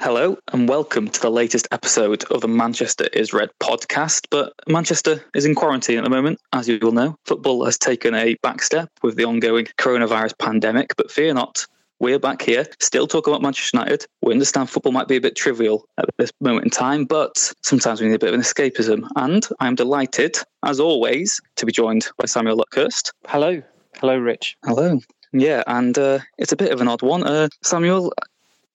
Hello and welcome to the latest episode of the Manchester is Red podcast. But Manchester is in quarantine at the moment, as you will know. Football has taken a back step with the ongoing coronavirus pandemic, but fear not. We're back here, still talking about Manchester United. We understand football might be a bit trivial at this moment in time, but sometimes we need a bit of an escapism. And I'm delighted, as always, to be joined by Samuel Luckhurst. Hello. Hello, Rich. Hello. Yeah, and uh, it's a bit of an odd one. Uh, Samuel,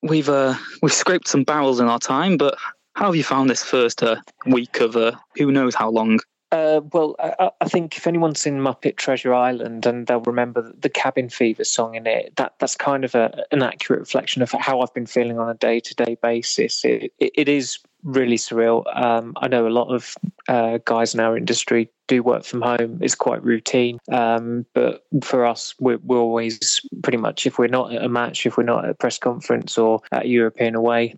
we've uh, we've scraped some barrels in our time, but how have you found this first uh, week of uh, who knows how long? Uh, well, I, I, think if anyone's seen Muppet Treasure Island, and they'll remember the Cabin Fever song in it, that that's kind of a, an accurate reflection of how I've been feeling on a day to day basis. It, it, it is really surreal. Um, I know a lot of uh, guys in our industry do work from home. It's quite routine. Um, but for us, we're, we're, always pretty much, if we're not at a match, if we're not at a press conference or at European away,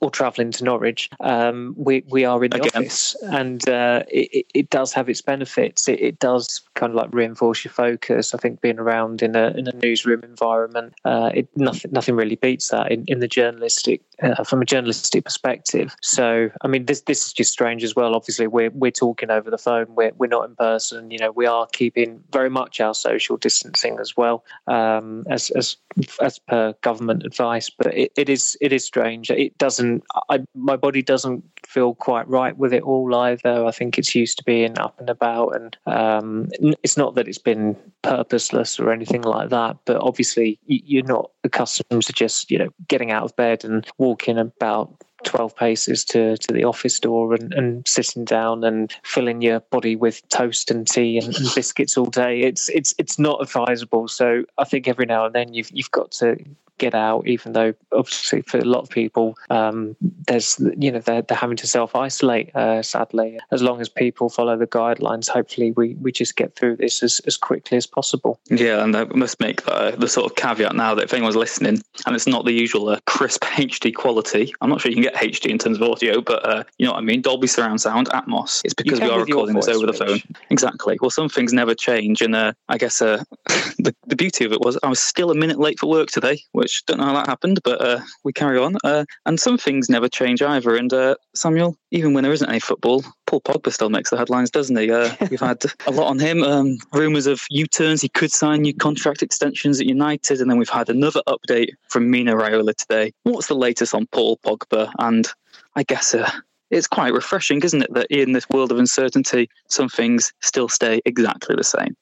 or travelling to Norwich, um, we we are in the Again. office, and uh, it, it does have its benefits. It, it, does kind of like reinforce your focus. I think being around in a in a newsroom environment, uh, it nothing nothing really beats that in, in the journalistic uh, from a journalistic perspective. So I mean, this this is just strange as well. Obviously, we're we're talking over the phone. We're we're not in person. You know, we are keeping very much our social distancing as well um, as as as per government advice. But it, it is it is strange. It doesn't I, my body doesn't feel quite right with it all either. I think it's used to being up and about, and um, it's not that it's been purposeless or anything like that. But obviously, you're not accustomed to just you know getting out of bed and walking about 12 paces to, to the office door and, and sitting down and filling your body with toast and tea and, and, biscuits all day. It's it's it's not advisable. So I think every now and then you've you've got to get out, even though obviously for a lot of people, um, there's you know they're, they're having to self isolate. Uh, sadly, as long as people follow the guidelines, hopefully we, we just get through this as, as quickly as possible. Yeah, and I must make the, the sort of caveat now that if anyone's listening and it's not the usual uh, crisp HD quality, I'm not sure you can get HD in terms of audio, but uh, you know what I mean, Dolby surround sound, Atmos. It's because we are recording this over the phone. Exactly. Well, some things never change, and uh, I guess uh, the the beauty of it was I was still a minute late for work today, which don't know how that happened, but uh, we carry on. Uh, and some things never change either. And uh, Samuel, even when there isn't any football, Paul Pogba still makes the headlines, doesn't he? Uh, we've had a lot on him. Um, rumours of U-turns. He could sign new contract extensions at United, and then we've had another update from Mino Raiola today. What's the latest on Paul Pogba? And I guess uh, it's quite refreshing, isn't it, that in this world of uncertainty, some things still stay exactly the same.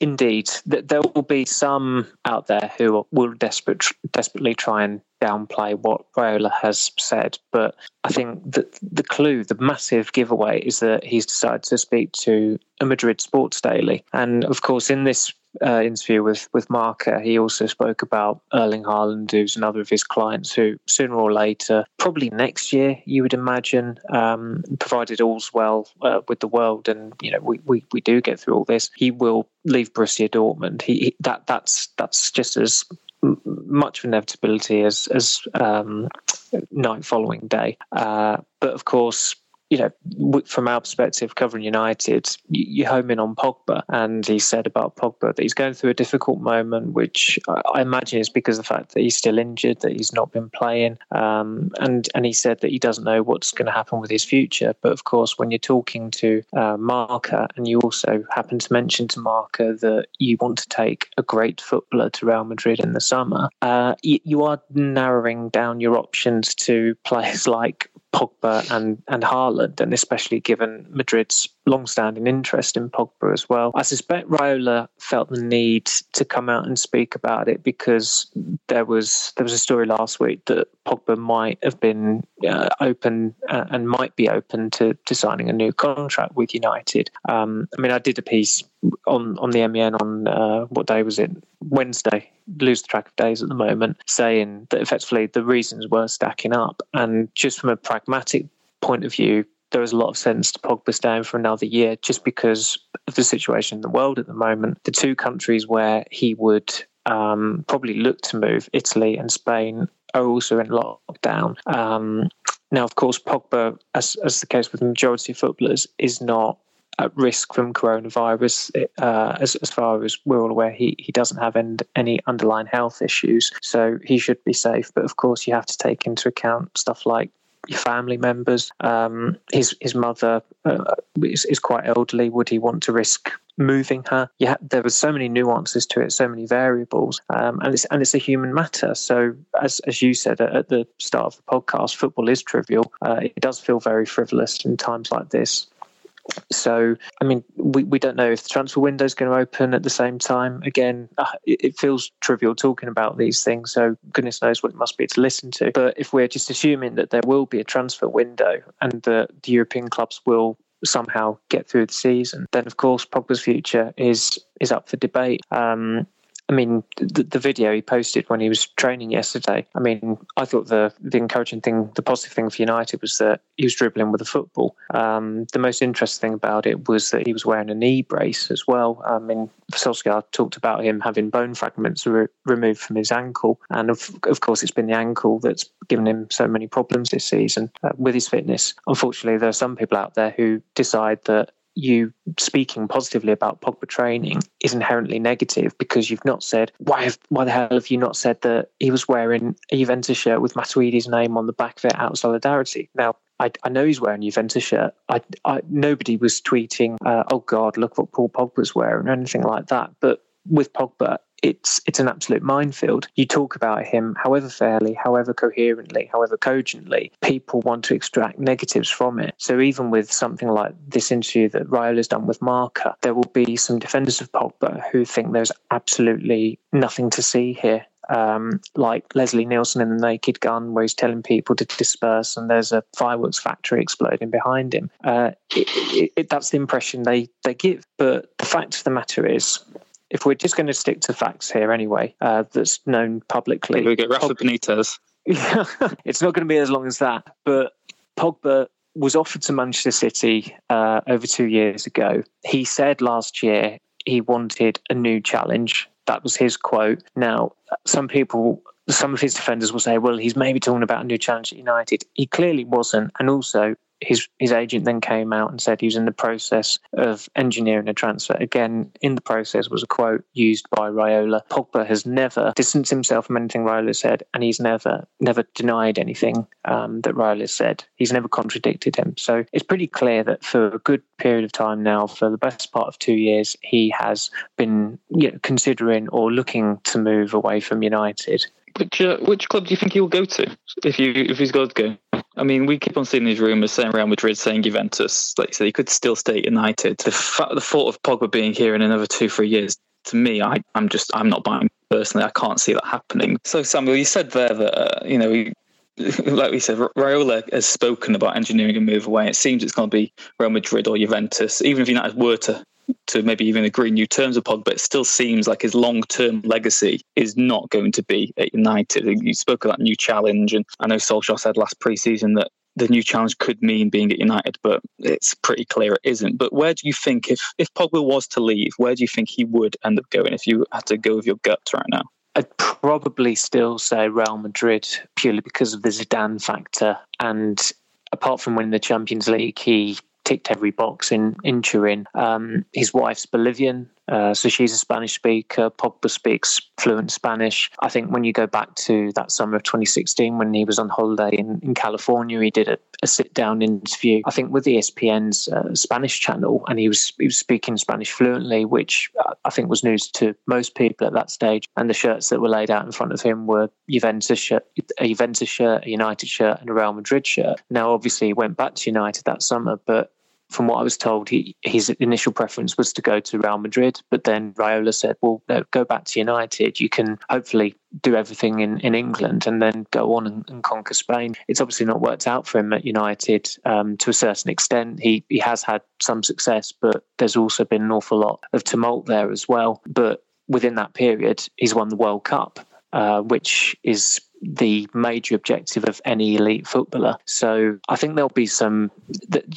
Indeed, there will be some out there who will desperate, desperately try and downplay what Raiola has said, but I think that the clue, the massive giveaway, is that he's decided to speak to a Madrid Sports Daily, and of course, in this uh, interview with with Marca, he also spoke about Erling Haaland, who's another of his clients, who sooner or later, probably next year, you would imagine, um, provided all's well uh, with the world, and you know we, we, we do get through all this, he will leave Borussia Dortmund. He, he that that's that's just as much of inevitability as as um, night following day. Uh, but of course, you know, from our perspective, covering United, you home in on Pogba, and he said about Pogba that he's going through a difficult moment, which I imagine is because of the fact that he's still injured, that he's not been playing, um, and and he said that he doesn't know what's going to happen with his future. But of course, when you're talking to uh, Marca, and you also happen to mention to Marca that you want to take a great footballer to Real Madrid in the summer, uh, you, you are narrowing down your options to players like Pogba and and Haaland, and especially given Madrid's long-standing interest in Pogba as well. I suspect Raiola felt the need to come out and speak about it because there was there was a story last week that Pogba might have been uh, open uh, and might be open to, to signing a new contract with United. Um, I mean, I did a piece on on the MEN on uh, what day was it? Wednesday. Lose the track of days at the moment, saying that effectively the reasons were stacking up, and just from a pragmatic point of view, there is a lot of sense to Pogba staying for another year, just because of the situation in the world at the moment. The two countries where he would um, probably look to move, Italy and Spain, are also in lockdown. Um, now, of course, Pogba, as, as the case with the majority of footballers, is not at risk from coronavirus. Uh, as, as far as we're all aware, he, he doesn't have end, any underlying health issues, so he should be safe. But of course, you have to take into account stuff like your family members. Um, his his mother uh, is, is quite elderly. Would he want to risk moving her? Yeah, there were so many nuances to it, so many variables, um, and it's and it's a human matter. So as as you said at, the start of the podcast, football is trivial. Uh, it does feel very frivolous in times like this. So, I mean, we, we don't know if the transfer window is going to open at the same time. Again, uh, it, it, feels trivial talking about these things. So, goodness knows what it must be to listen to. But if we're just assuming that there will be a transfer window and that the European clubs will somehow get through the season, then of course Pogba's future is is up for debate. Um, I mean, the, the, video he posted when he was training yesterday. I mean, I thought the the encouraging thing, the positive thing for United was that he was dribbling with a football. Um, the most interesting thing about it was that he was wearing a knee brace as well. I mean, Solskjaer talked about him having bone fragments re- removed from his ankle, and of of course, it's been the ankle that's given him so many problems this season uh, with his fitness. Unfortunately, there are some people out there who decide that you speaking positively about Pogba training is inherently negative because you've not said why have, why the hell have you not said that he was wearing a Juventus shirt with Matuidi's name on the back of it out of solidarity. Now I, I know he's wearing a Juventus shirt. I, I nobody was tweeting, uh, "Oh God, look what Paul Pogba's wearing" or anything like that. But with Pogba, it's it's an absolute minefield. You talk about him however fairly, however coherently, however cogently, people want to extract negatives from it. So even with something like this interview that Raiola's done with Marca, there will be some defenders of Pogba who think there's absolutely nothing to see here. Um, like Leslie Nielsen in The Naked Gun, where he's telling people to disperse and there's a fireworks factory exploding behind him. Uh, it, it, it, that's the impression they, they give. But the fact of the matter is, if we're just going to stick to facts here anyway, uh, that's known publicly. we get Rafa Benitez. Yeah, it's not going to be as long as that. But Pogba was offered to Manchester City uh, over two years ago. He said last year he wanted a new challenge. That was his quote. Now, some people some of his defenders will say, well, he's maybe talking about a new challenge at United. He clearly wasn't. And also, his his agent then came out and said he was in the process of engineering a transfer. Again, in the process was a quote used by Raiola. Pogba has never distanced himself from anything Raiola said, and he's never never denied anything um, that Raiola said. He's never contradicted him. So it's pretty clear that for a good period of time now, for the best part of two years, he has been you know, considering or looking to move away from United. Which uh, which club do you think he will go to if you if he's got to go? I mean, we keep on seeing these rumours saying Real Madrid, saying Juventus. Like you said, he could still stay at United. The, fact, the thought of Pogba being here in another two, three years, to me, I, I'm just, I'm not buying personally. I can't see that happening. So, Samuel, you said there that, uh, you know, like we said, Raiola has spoken about engineering a move away. It seems it's going to be Real Madrid or Juventus. Even if United were to to maybe even agree new terms with Pogba, it still seems like his long term legacy is not going to be at United. You spoke of that new challenge, and I know Solskjaer said last preseason that the new challenge could mean being at United, but it's pretty clear it isn't. But where do you think, if, if Pogba was to leave, where do you think he would end up going if you had to go with your gut right now? I'd probably still say Real Madrid purely because of the Zidane factor. And apart from winning the Champions League, he ticked every box in in Turin. Um, his wife's Bolivian, uh, so she's a Spanish speaker. Pogba speaks fluent Spanish. I think when you go back to that summer of 2016 when he was on holiday in, in California, he did a, a sit down interview. I think with ESPN's uh, Spanish channel, and he was he was speaking Spanish fluently, which I think was news to most people at that stage. And the shirts that were laid out in front of him were Juventus shirt, a Juventus shirt, a United shirt, and a Real Madrid shirt. Now, obviously, he went back to United that summer, but from what I was told, he, his initial preference was to go to Real Madrid, but then Raiola said, "Well, no, go back to United. You can hopefully do everything in, in England and then go on and, and conquer Spain." It's obviously not worked out for him at United um, to a certain extent. He he has had some success, but there's also been an awful lot of tumult there as well. But within that period, he's won the World Cup, uh, which is the major objective of any elite footballer. So I think there'll be some,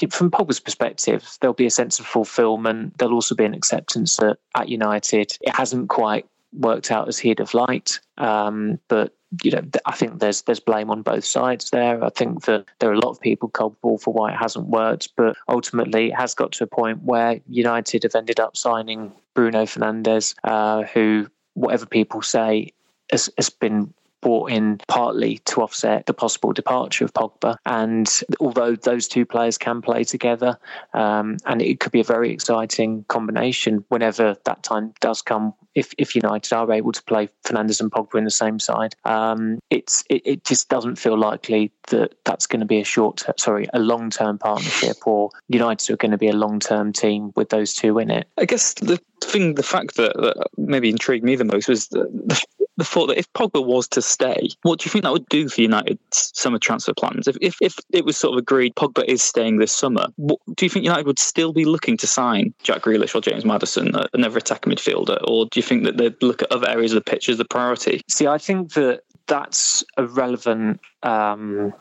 from Pogba's perspective, there'll be a sense of fulfillment. There'll also be an acceptance that at United it hasn't quite worked out as he'd have liked. Um, but you know, I think there's there's blame on both sides there. I think that there are a lot of people culpable for why it hasn't worked, but ultimately it has got to a point where United have ended up signing Bruno Fernandes, uh, who, whatever people say, has, has been brought in partly to offset the possible departure of Pogba. And although those two players can play together, um, and it could be a very exciting combination whenever that time does come. If, if United are able to play Fernandes and Pogba in the same side, um, it's it, it, just doesn't feel likely that that's going to be a short, sorry, a long term partnership, or United are going to be a long term team with those two in it. I guess the thing, the fact that, that maybe intrigued me the most was the, the the thought that if Pogba was to stay, what do you think that would do for United's summer transfer plans? If, if, if it was sort of agreed Pogba is staying this summer, what, do you think United would still be looking to sign Jack Grealish or James Maddison, uh, another attacking midfielder, or do you think that they'd look at other areas of the pitch as the priority? See, I think that that's a relevant. Um,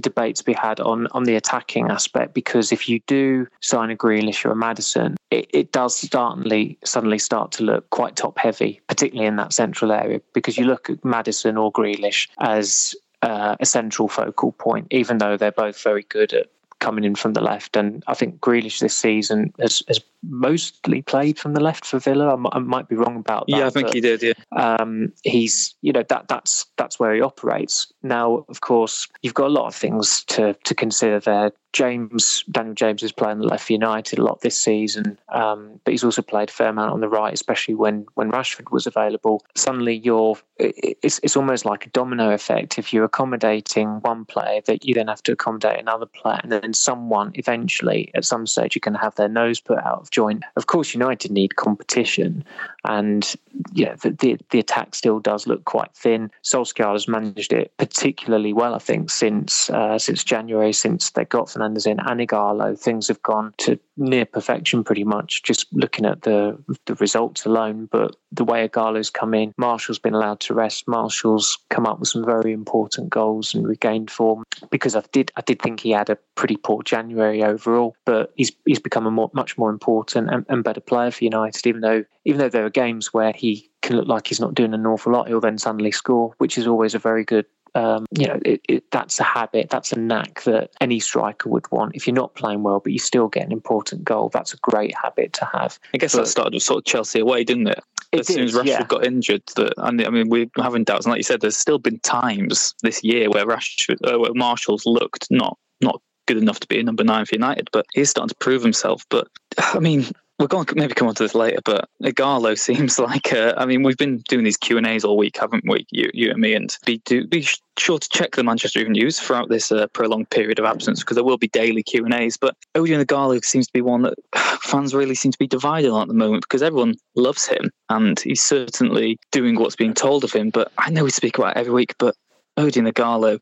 debate to be had on on the attacking aspect because if you do sign a Grealish or a Maddison, it, it does suddenly suddenly start to look quite top heavy, particularly in that central area. Because you look at Maddison or Grealish as uh, a central focal point, even though they're both very good at coming in from the left. And I think Grealish this season has, has mostly played from the left for Villa. I, m- I might be wrong about that. Yeah, I think he did. Yeah, um, he's you know that that's that's where he operates. Now, of course, you've got a lot of things to to consider there. James Daniel James is playing left for United a lot this season, um, but he's also played a fair amount on the right, especially when when Rashford was available. Suddenly, you're it's it's almost like a domino effect. If you're accommodating one player, that you then have to accommodate another player, and then someone eventually at some stage you can have their nose put out of joint. Of course, United need competition, and yeah, the, the, the attack still does look quite thin. Solskjaer has managed it particularly well, I think, since uh, since January, since they got Fernandes in and Ighalo. Things have gone to near perfection pretty much. Just looking at the the results alone, but the way Ighalo's come in, Martial's been allowed to rest. Martial's come up with some very important goals and regained form because I did I did think he had a pretty poor January overall, but he's he's become a more, much more important and, and better player for United. Even though even though there are games where he can look like he's not doing an awful lot, he'll then suddenly score, which is always a very good um, you know, it, it, that's a habit, that's a knack that any striker would want. If you're not playing well, but you still get an important goal, that's a great habit to have. I guess but, that started with sort of Chelsea away, didn't it? it as soon as Rashford yeah. got injured, that and I mean we're having doubts. And like you said, there's still been times this year where Rashford, uh, where Martial's looked not not good enough to be a number nine for United, but he's starting to prove himself. But I mean, we're going to maybe come on to this later, but Ighalo seems like uh, I mean we've been doing these Q and A's all week, haven't we? You, you and me, and be do, be sure to check the Manchester Evening News throughout this uh, prolonged period of absence because there will be daily Q and A's. But Odion Ighalo seems to be one that fans really seem to be divided on at the moment because everyone loves him and he's certainly doing what's being told of him. But I know we speak about it every week, but Odion Ighalo,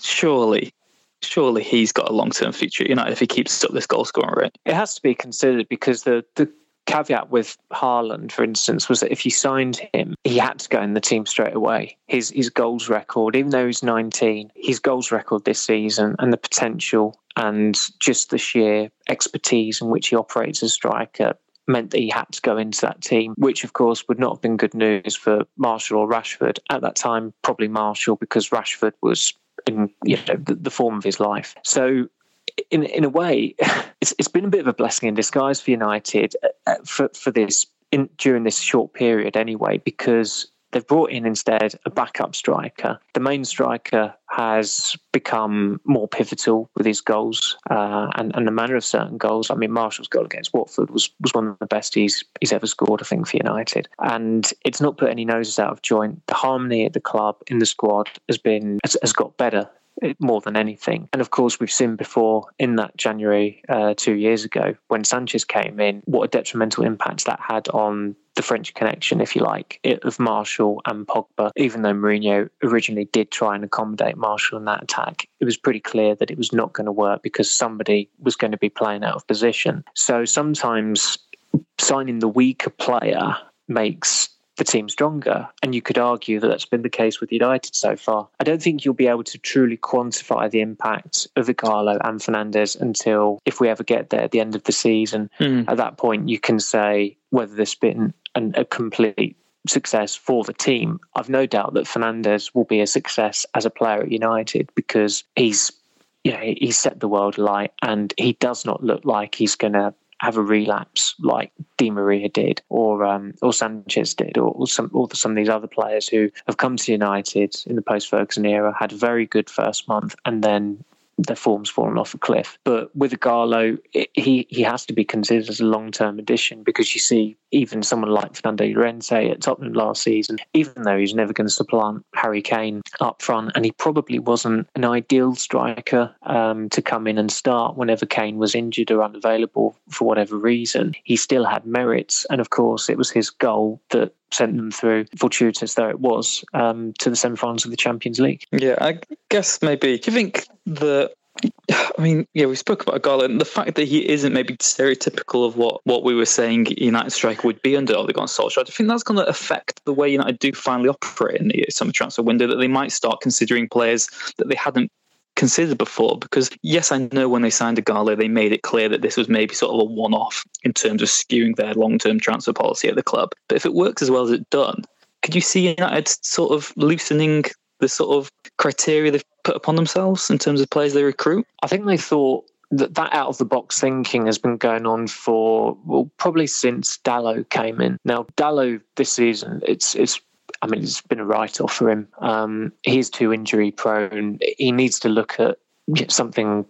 surely surely he's got a long term future. You know, if he keeps up this goal scoring rate, it has to be considered because the the caveat with Haaland, for instance, was that if you signed him, he had to go in the team straight away. His his goals record, even though he's 19, his goals record this season and the potential and just the sheer expertise in which he operates as a striker meant that he had to go into that team, which of course would not have been good news for Martial or Rashford. At that time, probably Martial because Rashford was in you know the, the form of his life. So in in a way, it's it's been a bit of a blessing in disguise for United uh, for for this in during this short period anyway, because They've brought in instead a backup striker. The main striker has become more pivotal with his goals uh, and, and the manner of certain goals. I mean, Martial's goal against Watford was, was one of the best he's, he's ever scored, I think, for United. And it's not put any noses out of joint. The harmony at the club, in the squad, has been has, has got better more than anything. And of course, we've seen before in that January uh, two years ago when Sanchez came in, what a detrimental impact that had on the French connection, if you like, of Martial and Pogba. Even though Mourinho originally did try and accommodate Martial in that attack, it was pretty clear that it was not going to work because somebody was going to be playing out of position. So sometimes signing the weaker player makes the team stronger. And you could argue that that's been the case with United so far. I don't think you'll be able to truly quantify the impact of Ighalo and Fernandes until if we ever get there at the end of the season. Mm. At that point, you can say whether there's been an, a complete success for the team. I've no doubt that Fernandes will be a success as a player at United because he's you know, he's set the world alight and he does not look like he's going to have a relapse like Di Maria did, or um, or Sanchez did, or, or some or some of these other players who have come to United in the post Ferguson era, had a very good first month, and then their form's fallen off a cliff. But with Ighalo, he he has to be considered as a long term addition because you see even someone like Fernando Llorente at Tottenham last season, even though he's never going to supplant Harry Kane up front, and he probably wasn't an ideal striker um, to come in and start whenever Kane was injured or unavailable for whatever reason, he still had merits. And of course, it was his goal that sent them through, fortuitous though it was, um, to the semi-finals of the Champions League. Yeah, I guess maybe. Do you think the I mean, yeah, we spoke about Garland. The fact that he isn't maybe stereotypical of what, what we were saying United striker would be under Ole Gunnar Solskjaer, I think that's going to affect the way United do finally operate in the summer transfer window. That they might start considering players that they hadn't considered before. Because yes, I know when they signed Ighalo, they made it clear that this was maybe sort of a one-off in terms of skewing their long-term transfer policy at the club. But if it works as well as it done, could you see United sort of loosening the sort of criteria they've put upon themselves in terms of players they recruit? I think they thought that that out of the box thinking has been going on for well probably since Dalot came in. Now Dalot this season it's it's I mean it's been a write off for him. Um, he's too injury prone. He needs to look at something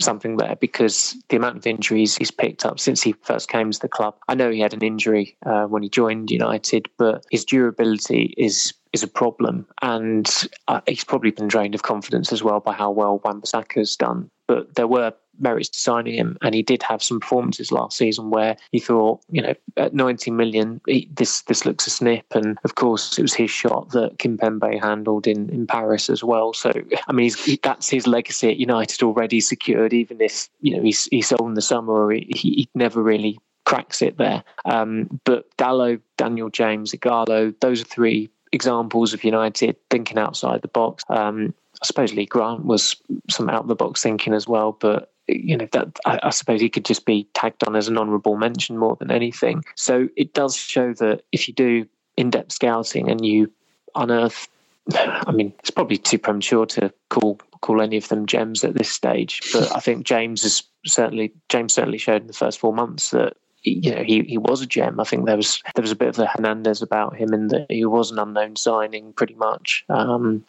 something there because the amount of injuries he's picked up since he first came to the club. I know he had an injury uh, when he joined United, but his durability is is a problem, and uh, he's probably been drained of confidence as well by how well Wan-Bissaka's done. But there were merits to signing him, and he did have some performances last season where he thought, you know, at 90 million, he, this this looks a snip. And of course, it was his shot that Kimpembe handled in, in Paris as well. So, I mean, he, that's his legacy at United already secured, even if, you know, he's, he's sold in the summer or he, he never really cracks it there. Um, but Dalot, Daniel James, Ighalo, those are three examples of United thinking outside the box. Um, I suppose Lee Grant was some out of the box thinking as well, but you know that I, I, suppose he could just be tagged on as an honourable mention more than anything. So it does show that if you do in-depth scouting and you unearth, I mean, it's probably too premature to call call any of them gems at this stage, but I think James is certainly James certainly showed in the first four months that you know he, he was a gem. I think there was there was a bit of the Hernandez about him in that he was an unknown signing pretty much. Um,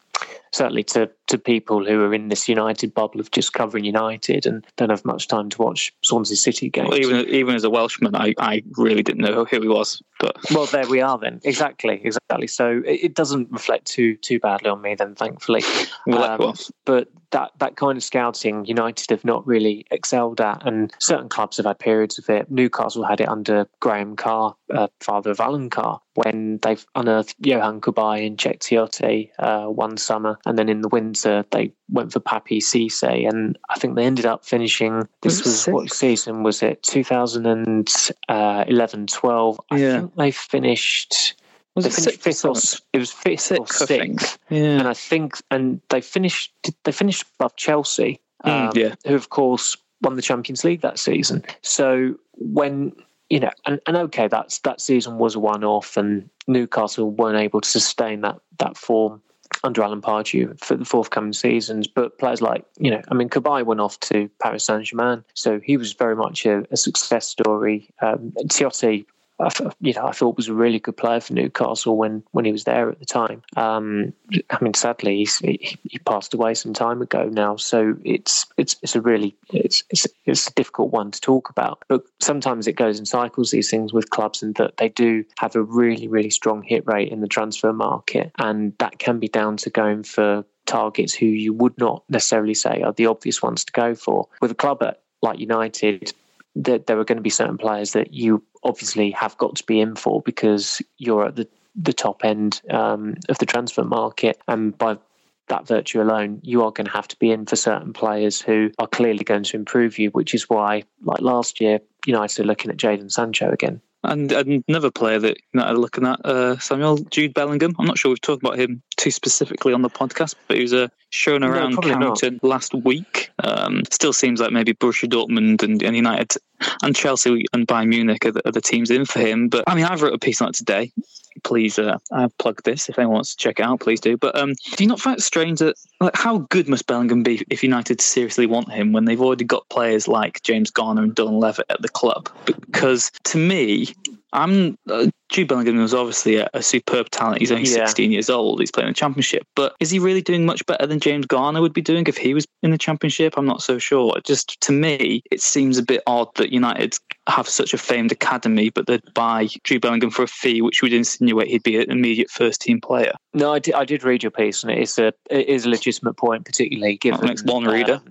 certainly to, to people who are in this United bubble of just covering United and don't have much time to watch Swansea City games. Well, even even as a Welshman, I, I really didn't know who he was. But well, there we are then. Exactly, exactly. So it, it doesn't reflect too too badly on me then, thankfully. Well, um, but that that kind of scouting, United have not really excelled at, and certain clubs have had periods of it. Newcastle had it under Graham Carr, uh, father of Alan Carr, when they've unearthed Johan Cabaye and Cheick Tiote uh, one summer, and then in the winter they went for Papiss Cisse, and I think they ended up finishing. This was, what season was it? 2011, 12. I yeah. think they finished. Was it finished fifth or it was fifth sixth, or sixth? Yeah. And I think and they finished they finished above Chelsea, mm, um, mm, yeah. who of course won the Champions League that season. So when you know, and, and okay, that's that season was a one off, and Newcastle weren't able to sustain that that form under Alan Pardew for the forthcoming seasons. But players like, you know, I mean, Cabaye went off to Paris Saint Germain, so he was very much a, a success story. Um, Tiote I, you know, I thought was a really good player for Newcastle when, when he was there at the time. Um, I mean, sadly, he, he passed away some time ago now, so it's it's it's a really it's, it's it's a difficult one to talk about. But sometimes it goes in cycles. These things with clubs, and that they do have a really really strong hit rate in the transfer market, and that can be down to going for targets who you would not necessarily say are the obvious ones to go for. With a club like United, there, there are going to be certain players that you obviously have got to be in for because you're at the the top end um, of the transfer market, and by that virtue alone, you are going to have to be in for certain players who are clearly going to improve you, which is why, like last year, United are looking at Jadon Sancho again. And another player that United are looking at, uh, Samuel Jude Bellingham. I'm not sure we've talked about him too specifically on the podcast, but he was uh, shown around no, last week. Um, still seems like maybe Borussia Dortmund and, and United and Chelsea and Bayern Munich are the, are the, teams in for him. But I mean, I've wrote a piece on it today please uh, plug this if anyone wants to check it out please do but um, do you not find it strange that like how good must Bellingham be if United seriously want him when they've already got players like James Garner and Dylan Levitt at the club because to me I'm uh, Jude Bellingham was obviously a, a superb talent. He's only yeah. 16 years old. He's playing in the championship, but is he really doing much better than James Garner would be doing if he was in the championship? I'm not so sure. Just to me, it seems a bit odd that United have such a famed academy, but they'd buy Jude Bellingham for a fee, which would insinuate he'd be an immediate first team player. No, I did, I did read your piece, and it is a it is a legitimate point, particularly given oh, next one reader.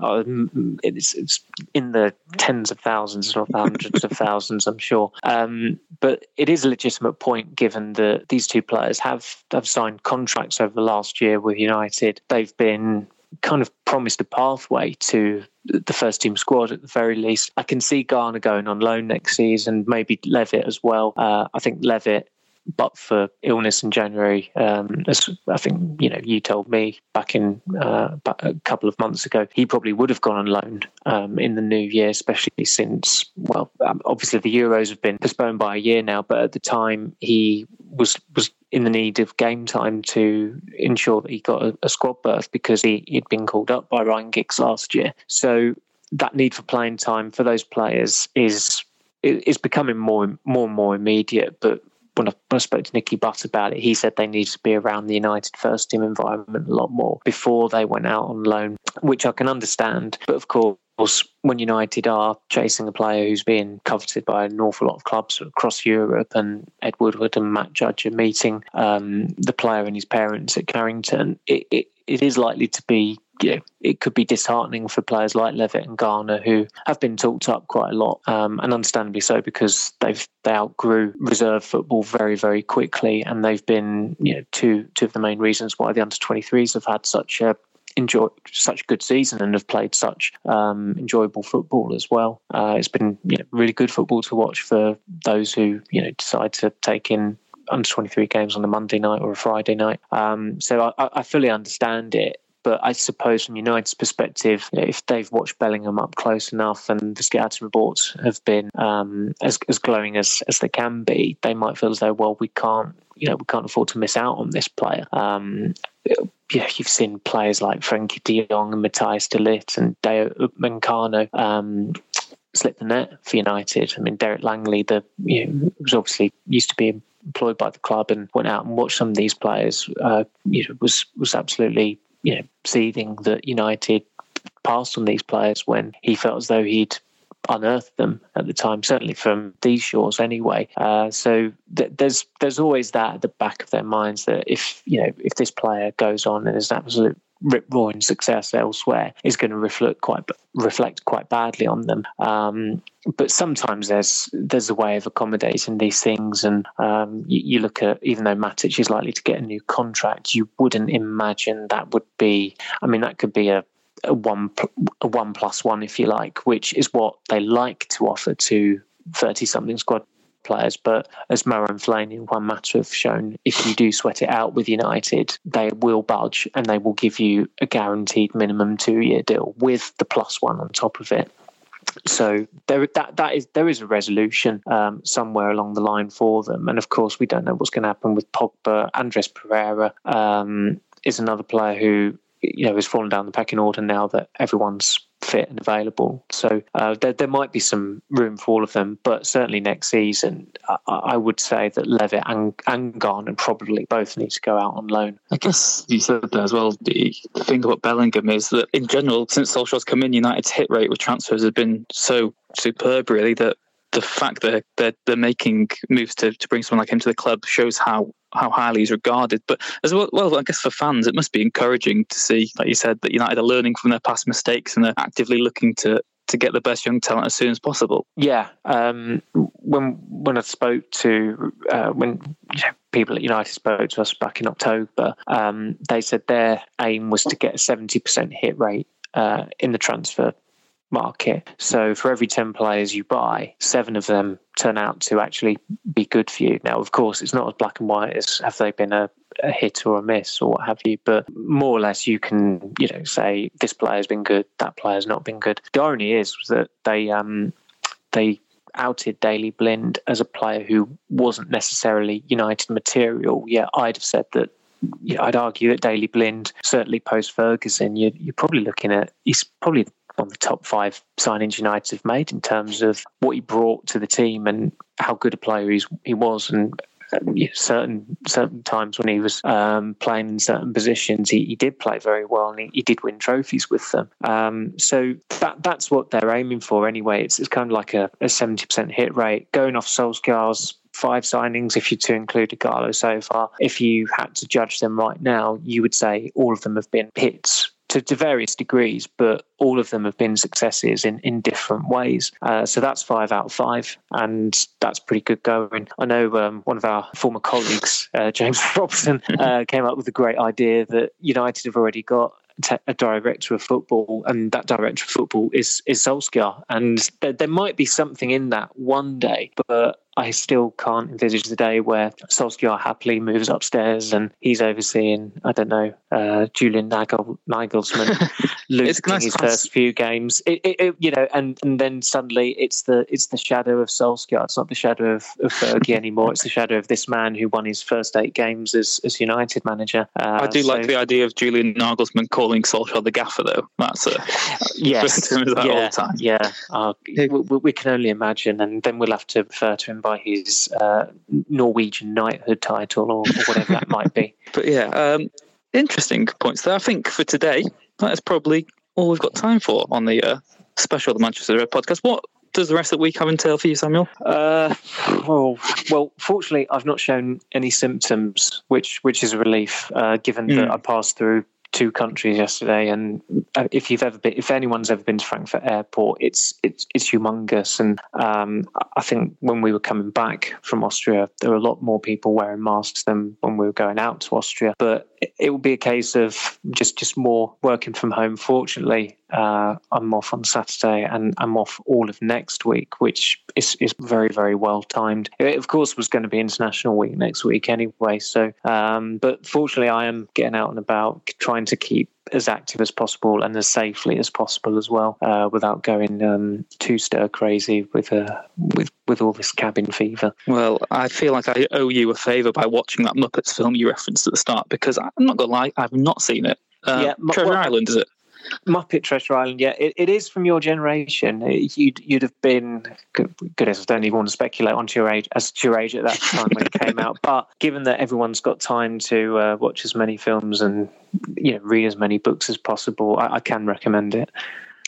Um, it's, it's in the tens of thousands, not hundreds of thousands, I'm sure. Um, but it is a legitimate point given that these two players have have signed contracts over the last year with United. They've been kind of promised a pathway to the first team squad at the very least. I can see Garner going on loan next season, maybe Levitt as well. Uh, I think Levitt but for illness in January, um, as I think you know, you told me back in uh, a couple of months ago, he probably would have gone on loan um, in the new year, especially since well, um, obviously the Euros have been postponed by a year now, but at the time he was was in the need of game time to ensure that he got a, a squad berth because he, he'd been called up by Ryan Giggs last year. So that need for playing time for those players is is becoming more more and more immediate, but when I, when I spoke to Nicky Butt about it, he said they needed to be around the United first team environment a lot more before they went out on loan, which I can understand. But of course, when United are chasing a player who's being coveted by an awful lot of clubs across Europe, and Ed Woodward and Matt Judge are meeting um, the player and his parents at Carrington, it, it, it is likely to be you know, it could be disheartening for players like Levitt and Garner who have been talked up quite a lot, um, and understandably so because they've they outgrew reserve football very very quickly, and they've been you know two two of the main reasons why the under 23s have had such a enjoy such a good season and have played such um, enjoyable football as well. Uh, it's been you know, really good football to watch for those who you know decide to take in under 23 games on a Monday night or a Friday night. Um, so I, I fully understand it. But I suppose from United's perspective, if they've watched Bellingham up close enough and the scouting reports have been um, as, as glowing as, as they can be, they might feel as though, well, we can't, you know, we can't afford to miss out on this player. Um, yeah, you've seen players like Frenkie de Jong and Matthijs de Ligt and Dayot Upamecano um, slip the net for United. I mean, Derek Langley, the you know, was obviously used to be employed by the club and went out and watched some of these players. Uh, you know, was was absolutely you know, seething that United passed on these players when he felt as though he'd unearthed them at the time, certainly from these shores anyway. Uh, so th- there's there's always that at the back of their minds that if you know if this player goes on and is an absolute rip roaring success elsewhere is going to reflect quite reflect quite badly on them. Um, but sometimes there's there's a way of accommodating these things, and um, you, you, look at even though Matic is likely to get a new contract, you wouldn't imagine that would be. I mean, that could be a a one a one plus one if you like, which is what they like to offer to thirty something squad players. But as Marouane Fellaini and Juan Mata have shown, if you do sweat it out with United, they will budge and they will give you a guaranteed minimum two year deal with the plus one on top of it. So there, that that is there is a resolution um, somewhere along the line for them, and of course we don't know what's going to happen with Pogba. Andreas Pereira um, is another player who you know has fallen down the pecking order now that everyone's fit and available. So uh, there, there might be some room for all of them, but certainly next season, I, I would say that Levitt and, and Garner probably both need to go out on loan. I guess you said that as well. The, thing about Bellingham is that in general, since Solskjaer's come in, United's hit rate with transfers has been so superb, really, that the fact that they're, they're making moves to, to bring someone like him to the club shows how how highly he's regarded. But as well, well, I guess for fans, it must be encouraging to see, like you said, that United are learning from their past mistakes and they're actively looking to to get the best young talent as soon as possible. Yeah, um, when when I spoke to uh, when people at United spoke to us back in October, um, they said their aim was to get a seventy percent hit rate uh, in the transfer market. So for every 10 players you buy, seven of them turn out to actually be good for you. Now, of course, it's not as black and white as have they been a, a hit or a miss or what have you, but more or less you can, you know, say this player's been good, that player's not been good. The irony is that they, um, they outed Daley Blind as a player who wasn't necessarily United material. Yeah, I'd have said that you know, I'd argue that Daley Blind, certainly post Ferguson, you're, you're, probably looking at he's probably on the top five signings United have made in terms of what he brought to the team and how good a player he's, he was and um, certain certain times when he was um, playing in certain positions, he, he, did play very well and he, he did win trophies with them. Um, so that that's what they're aiming for anyway. It's, it's kind of like a, a 70% hit rate. Going off Solskjaer's five signings, if you to include Ighalo so far, if you had to judge them right now, you would say all of them have been hits to, to various degrees, but all of them have been successes in, in different ways. Uh, so that's five out of five, and that's pretty good going. I know um, one of our former colleagues, uh, James Robson, uh, came up with a great idea that United have already got a director of football, and that director of football is is Solskjaer. And there, there might be something in that one day, but I still can't envisage the day where Solskjaer happily moves upstairs and he's overseeing, I don't know, uh, Julian Nagel, Nagelsmann losing nice his class. first few games. It, it, it, you know, and, and then suddenly it's the it's the shadow of Solskjaer. It's not the shadow of, of Fergie anymore. It's the shadow of this man who won his first eight games as, as United manager. Uh, I do so, like the idea of Julian Nagelsmann calling Solskjaer the gaffer, though. That's a yes, yeah, yeah. Uh, we, we, can only imagine, and then we'll have to refer to him by his uh, Norwegian knighthood title or, or whatever that might be. But yeah, um, interesting points there. I think for today, that is probably all we've got time for on the uh, special the Manchester Red podcast. What does the rest of the week have in entail for you, Samuel? Uh, well, well, fortunately, I've not shown any symptoms, which which is a relief, uh, given mm. that hmm. I passed through two countries yesterday, and uh, if you've ever been, if anyone's ever been to Frankfurt Airport, it's it's it's humongous. And um, I think when we were coming back from Austria, there were a lot more people wearing masks than when we were going out to Austria. But it, will be a case of just just more working from home. Fortunately, uh, I'm off on Saturday and I'm off all of next week, which is, is very, very well timed. It, of course, was going to be International Week next week anyway. So, um, but fortunately, I am getting out and about, trying to keep as active as possible and as safely as possible as well, uh, without going um, too stir crazy with uh, with with all this cabin fever. Well, I feel like I owe you a favour by watching that Muppets film you referenced at the start because I'm not gonna lie, I've not seen it. Uh, yeah, Treasure well, Island is it? Muppet Treasure Island, yeah, it, it is from your generation. You'd you'd have been goodness, I don't even want to speculate onto your age as to your age at that time when it came out. But given that everyone's got time to uh, watch as many films and you know read as many books as possible, I, I can recommend it.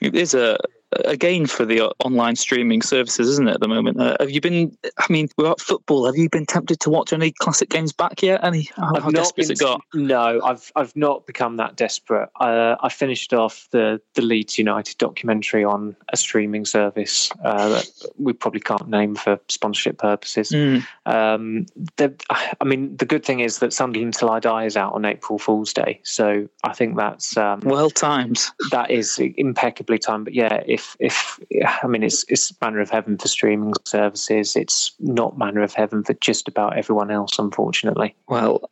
It is a again for the uh, online streaming services, isn't it? At the moment, uh, have you been? I mean, without football, have you been tempted to watch any classic games back yet? Any? How, how desperate been, it got? No, I've I've not become that desperate. Uh, I finished off the the Leeds United documentary on a streaming service uh, that we probably can't name for sponsorship purposes. Mm. Um, the, I mean, the good thing is that Sunderland Till I Die is out on April Fool's Day, so I think that's um, well timed. That is impeccably timed. But yeah, if if if I mean it's it's manner of heaven for streaming services. It's not manner of heaven for just about everyone else, unfortunately. Well,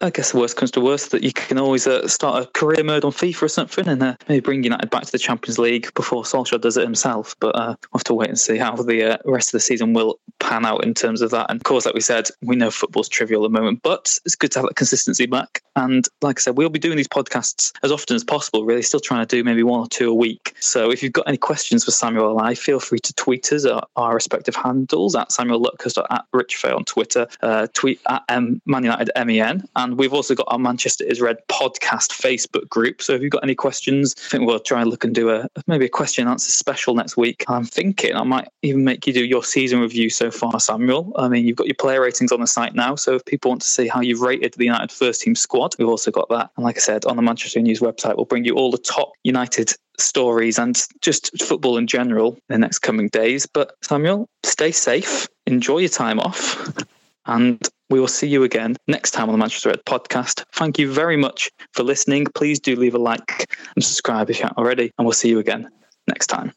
I guess the worst comes to worst that you can always uh, start a career mode on FIFA or something and uh, maybe bring United back to the Champions League before Solskjaer does it himself. But uh, we'll have to wait and see how the uh, rest of the season will pan out in terms of that. And of course, like we said, we know football's trivial at the moment, but it's good to have that consistency back. And like I said, we'll be doing these podcasts as often as possible, really, still trying to do maybe one or two a week. So if you've got any questions for Samuel and I, feel free to tweet us at our respective handles at Samuel Luckhurst at Richfair on Twitter, uh, tweet at M- Man United MEN And we've also got our Manchester is Red podcast Facebook group. So if you've got any questions, I think we'll try and look and do a maybe a question and answer special next week. I'm thinking I might even make you do your season review so far, Samuel. I mean, you've got your player ratings on the site now. So if people want to see how you've rated the United first team squad, we've also got that. And like I said, on the Manchester News website, we'll bring you all the top United stories and just football in general in the next coming days. But Samuel, stay safe, enjoy your time off, and we will see you again next time on the Manchester Red podcast. Thank you very much for listening. Please do leave a like and subscribe if you haven't already, and we'll see you again next time.